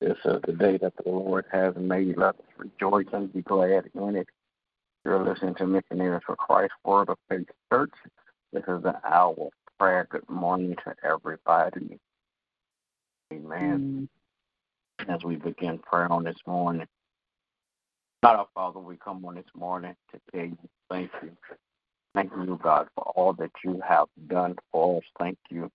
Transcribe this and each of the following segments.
This is the day that the Lord has made. Let us rejoice and be glad in it. You're listening to Missionaries for Christ Word of Faith Church. This is an hour of prayer. Good morning to everybody. Amen. Mm. As we begin prayer on this morning, God our Father, we come on this morning to tell you thank you. Thank you, God, for all that you have done for us. Thank you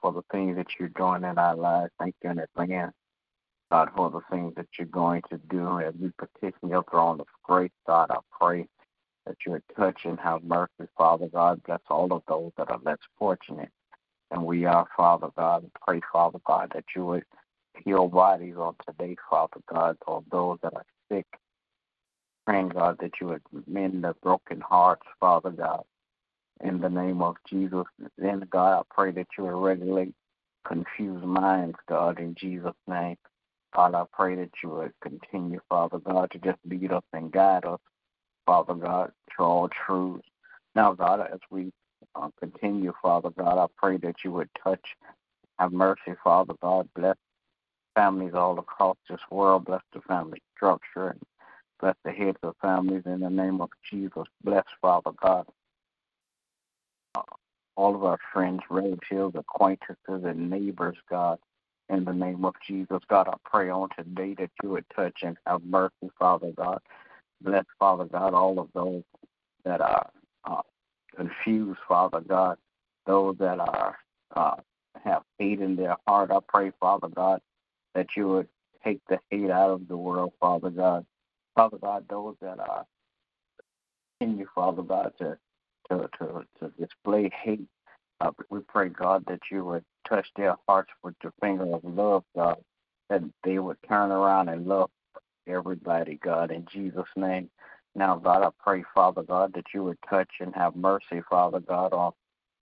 for the things that you're doing in our lives. Thank you in advance God, for the things that you're going to do as we petition your throne of grace, God, I pray that you would touch and have mercy, Father God. Bless all of those that are less fortunate. And we are, Father God, pray, Father God, that you would heal bodies on today, Father God, or those that are sick. Praying, God, that you would mend the broken hearts, Father God. In the name of Jesus. Then, God, I pray that you would regulate confused minds, God, in Jesus' name. God, I pray that you would continue, Father God, to just lead us and guide us, Father God, to all truths. Now, God, as we uh, continue, Father God, I pray that you would touch, have mercy, Father God, bless families all across this world, bless the family structure, and bless the heads of families in the name of Jesus. Bless, Father God, uh, all of our friends, relatives, acquaintances, and neighbors, God in the name of Jesus. God, I pray on today that you would touch and have mercy, Father God. Bless, Father God, all of those that are uh, confused, Father God, those that are uh, have hate in their heart. I pray, Father God, that you would take the hate out of the world, Father God. Father God, those that are continue, Father God, to to to, to display hate uh, we pray, God, that you would touch their hearts with your finger of love, God, that they would turn around and love everybody, God, in Jesus' name. Now, God, I pray, Father God, that you would touch and have mercy, Father God, on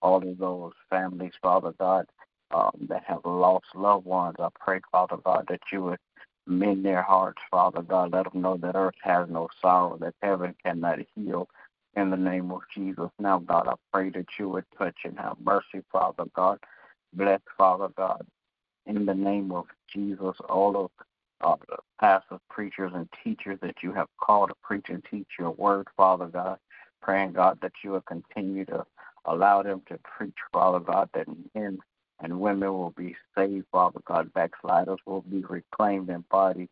all of those families, Father God, um, that have lost loved ones. I pray, Father God, that you would mend their hearts, Father God. Let them know that earth has no sorrow, that heaven cannot heal in the name of Jesus. Now, God, I pray that you would touch and have mercy, Father God. Bless, Father God, in the name of Jesus, all of uh, the pastors, preachers, and teachers that you have called to preach and teach your word, Father God. Praying, God, that you will continue to allow them to preach, Father God, that men and women will be saved, Father God. Backsliders will be reclaimed and bodies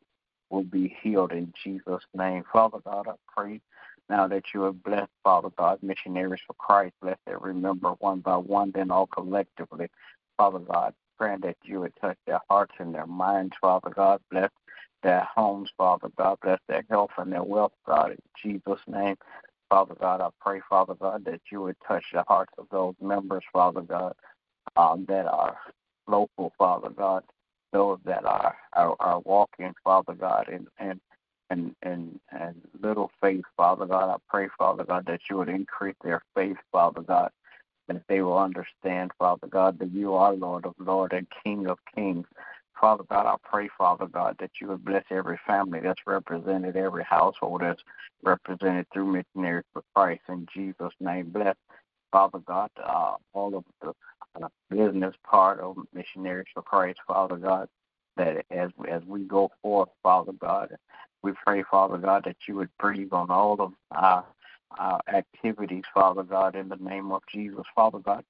will be healed in Jesus' name. Father God, I pray now that you have blessed, Father God, missionaries for Christ. Bless every member one by one, then all collectively. Father God, praying that you would touch their hearts and their minds, Father God. Bless their homes, Father God. Bless their health and their wealth, God, in Jesus' name. Father God, I pray, Father God, that you would touch the hearts of those members, Father God, um, that are local, Father God, those that are are, are walking, Father God, and and and and and little faith, Father God. I pray, Father God, that you would increase their faith, Father God, and that they will understand, Father God, that you are Lord of Lord and King of Kings. Father God, I pray, Father God, that you would bless every family that's represented, every household that's represented through missionaries for Christ. In Jesus' name, bless, Father God, uh, all of the uh, business part of missionaries for Christ, Father God, that as as we go forth, Father God, we pray, Father God, that you would breathe on all of our, our activities, Father God, in the name of Jesus, Father God,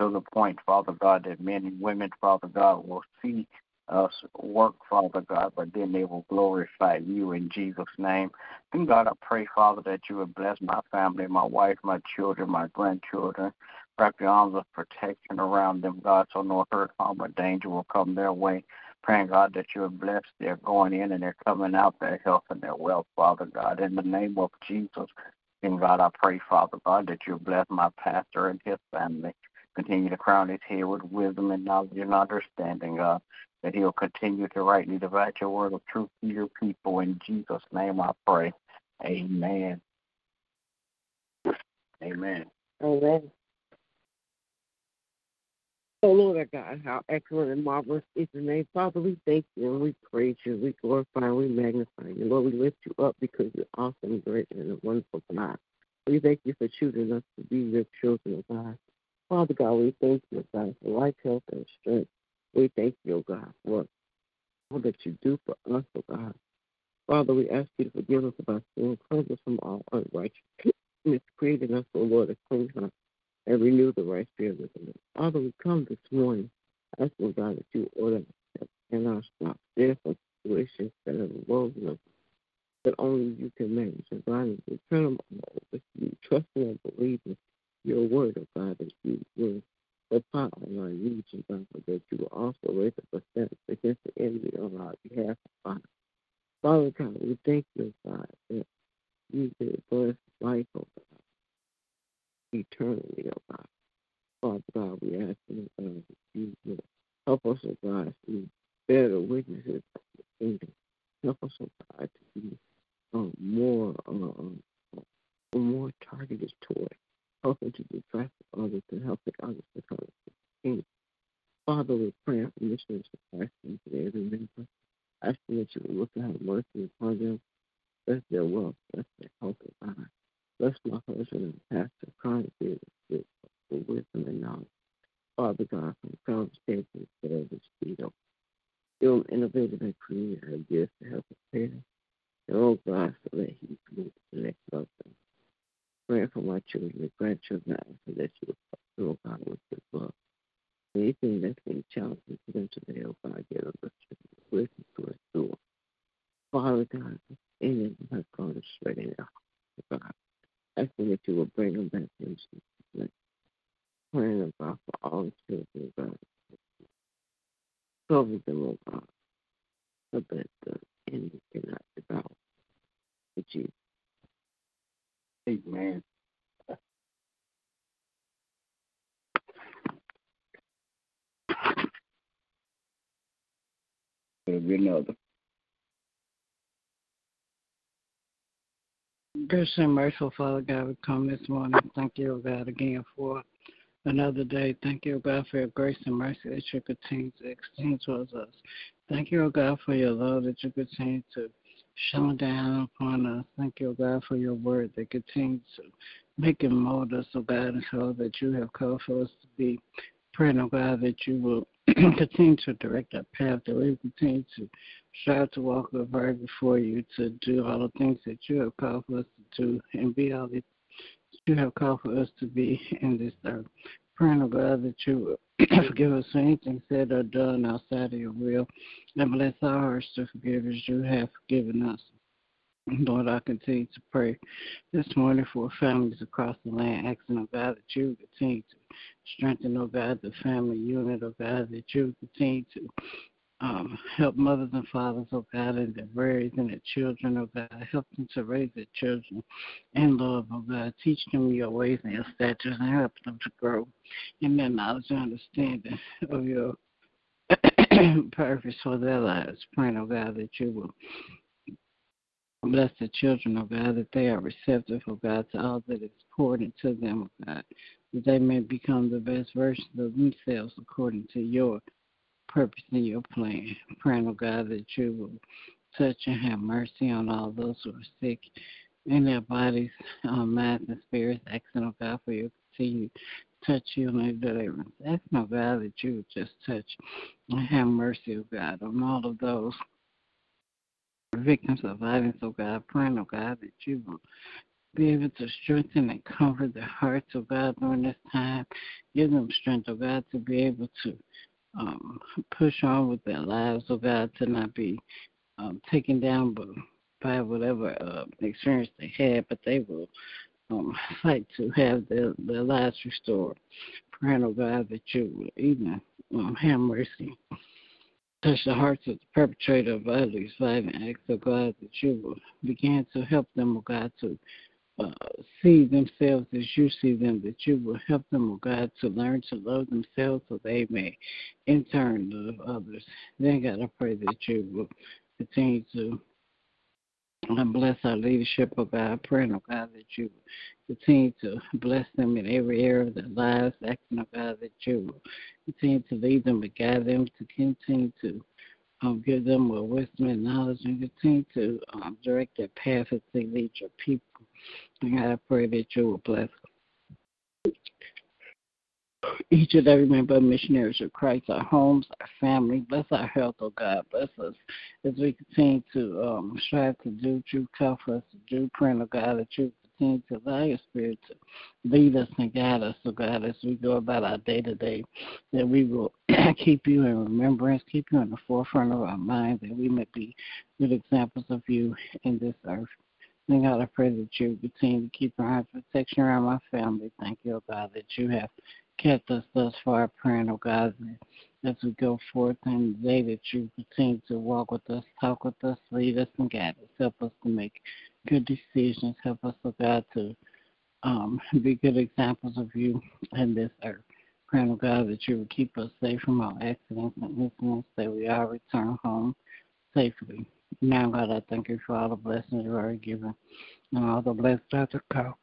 to the point, Father God, that men and women, Father God, will see us work, Father God, but then they will glorify you in Jesus' name. And God, I pray, Father, that you would bless my family, my wife, my children, my grandchildren. Wrap your arms of protection around them, God, so no hurt, harm, or danger will come their way. Praying, God, that you are blessed their going in and they're coming out, their health and their wealth, Father God. In the name of Jesus, and God, I pray, Father God, that you bless my pastor and his family. Continue to crown his head with wisdom and knowledge and understanding, God. that he'll continue to rightly divide your word of truth to your people. In Jesus' name I pray. Amen. Amen. Amen. Oh Lord our God, how excellent and marvelous is your name. Father, we thank you and we praise you. We glorify and we magnify you. Lord, we lift you up because you're awesome, great, and wonderful God. We thank you for choosing us to be your children, oh God. Father God, we thank you, God, for life, health, and strength. We thank you, oh God, for all that you do for us, oh God. Father, we ask you to forgive us of our sins, cleanse us from all unrighteousness, creating us, O Lord, a clean heart and renew the right spirit within us. Father, we come this morning asking God that you order and our steps. There are situations that have woven us that only you can manage. And God, we turn them over to you, trusting and believing your word, of God, that you will supply all our needs, and God, that you will also raise up a stance against the enemy on our behalf, Father. Father God, we thank you, God, that you did bless life, oh God, eternally, oh God. Father God, we ask you, that you will help us, oh God, to bear the witnesses of the kingdom. Help us, oh God, to be um, more uh, uh, more targeted toward helping to distract others and helping others to come to. Father, we pray for missionaries for Christ and today, remember asking that you will look and have mercy upon them. Bless their wealth, bless their health, and God. Bless my husband and pastor, trying to get for wisdom and knowledge. Father God, from the conversations that are the speed of Give innovative and creative ideas to help prepare. And oh God, so that he can move to the next level. Praying for my children and grandchildren, so that you will oh God, your love. Anything that's been challenging for them today, oh God, give them the wisdom to endure. Father God, any of them has gone astray in their heart, God. Asking that you will bring them back into praying about for all the children, God. Cover them, oh God, so that the enemy cannot devour the Jesus. Amen. Another. Gracious and merciful Father God, we come this morning. Thank you, oh God, again for another day. Thank you, oh God, for your grace and mercy that you continue to extend towards us. Thank you, oh God, for your love that you continue to shine down upon us. Thank you, oh God, for your word that continues to make and mold us, oh God, and show that you have called for us to be. Praying, oh God, that you will continue to direct our path, that we continue to strive to walk upright before you, to do all the things that you have called for us to do, and be all that you have called for us to be in this earth. Praying, oh God, that you will forgive us for anything said or done outside of your will, and bless our hearts to forgive as you have forgiven us. Lord, I continue to pray this morning for families across the land, asking, oh God, that you continue to strengthen, oh God, the family unit, oh God, that you continue to um, help mothers and fathers, oh God, and their raising their children, oh God. Help them to raise their children in love, oh God. Teach them your ways and your statutes and help them to grow in their knowledge and understanding of your purpose for their lives. Praying, oh God, that you will Bless the children, oh God, that they are receptive, oh God, to all that is poured into them, oh God, that they may become the best versions of themselves according to your purpose and your plan. Praying, oh God, that you will touch and have mercy on all those who are sick in their bodies, um, minds, and spirits. Asking, oh God, for your continued touch, healing, and their deliverance. Asking, oh God, that you would just touch and have mercy, oh God, on all of those victims of violence, oh God, praying, oh God, that you will be able to strengthen and comfort their hearts, oh God, during this time. Give them strength, oh God, to be able to um, push on with their lives, oh God, to not be um, taken down by, whatever uh, experience they had, but they will um, fight to have their, their lives restored. Praying, oh God, that you will even um, have mercy touch the hearts of the perpetrator of violence, violent acts, oh God, that you will begin to help them, oh God, to uh, see themselves as you see them, that you will help them, oh God, to learn to love themselves so they may in turn love others. Then, God, I pray that you will continue to and bless our leadership, oh God. Praying, oh God, that you continue to bless them in every area of their lives. Asking, oh God, that you continue to lead them and guide them to continue to um, give them more wisdom and knowledge and continue to um, direct their path as they lead your people. And God, I pray that you will bless each and every member of Missionaries of Christ, our homes, our family. Bless our health, oh God. Bless us as we continue to um, strive to do true comfort to do, praying, oh God, that you continue to allow your spirit to lead us and guide us, oh God, as we go about our day to day, that we will keep you in remembrance, keep you in the forefront of our minds, that we may be good examples of you in this earth. And God, I pray that you continue to keep hand protection around my family. Thank you, oh God, that you have kept us thus far, praying, oh God, as we go forth in the day that you continue to walk with us, talk with us, lead us, and guide us. Help us to make good decisions. Help us, oh God, to um, be good examples of you in this earth. Praying, oh God, that you will keep us safe from all accidents and incidents, that we all return home safely. Now, God, I thank you for all the blessings you are given and all the blessings that come.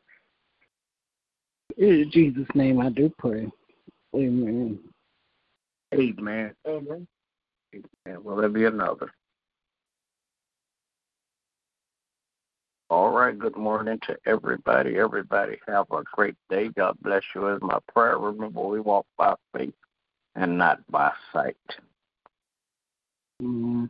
In Jesus' name I do pray. Amen. Amen. Amen. Amen. Will there be another? All right. Good morning to everybody. Everybody have a great day. God bless you as my prayer. Remember, we walk by faith and not by sight. Amen.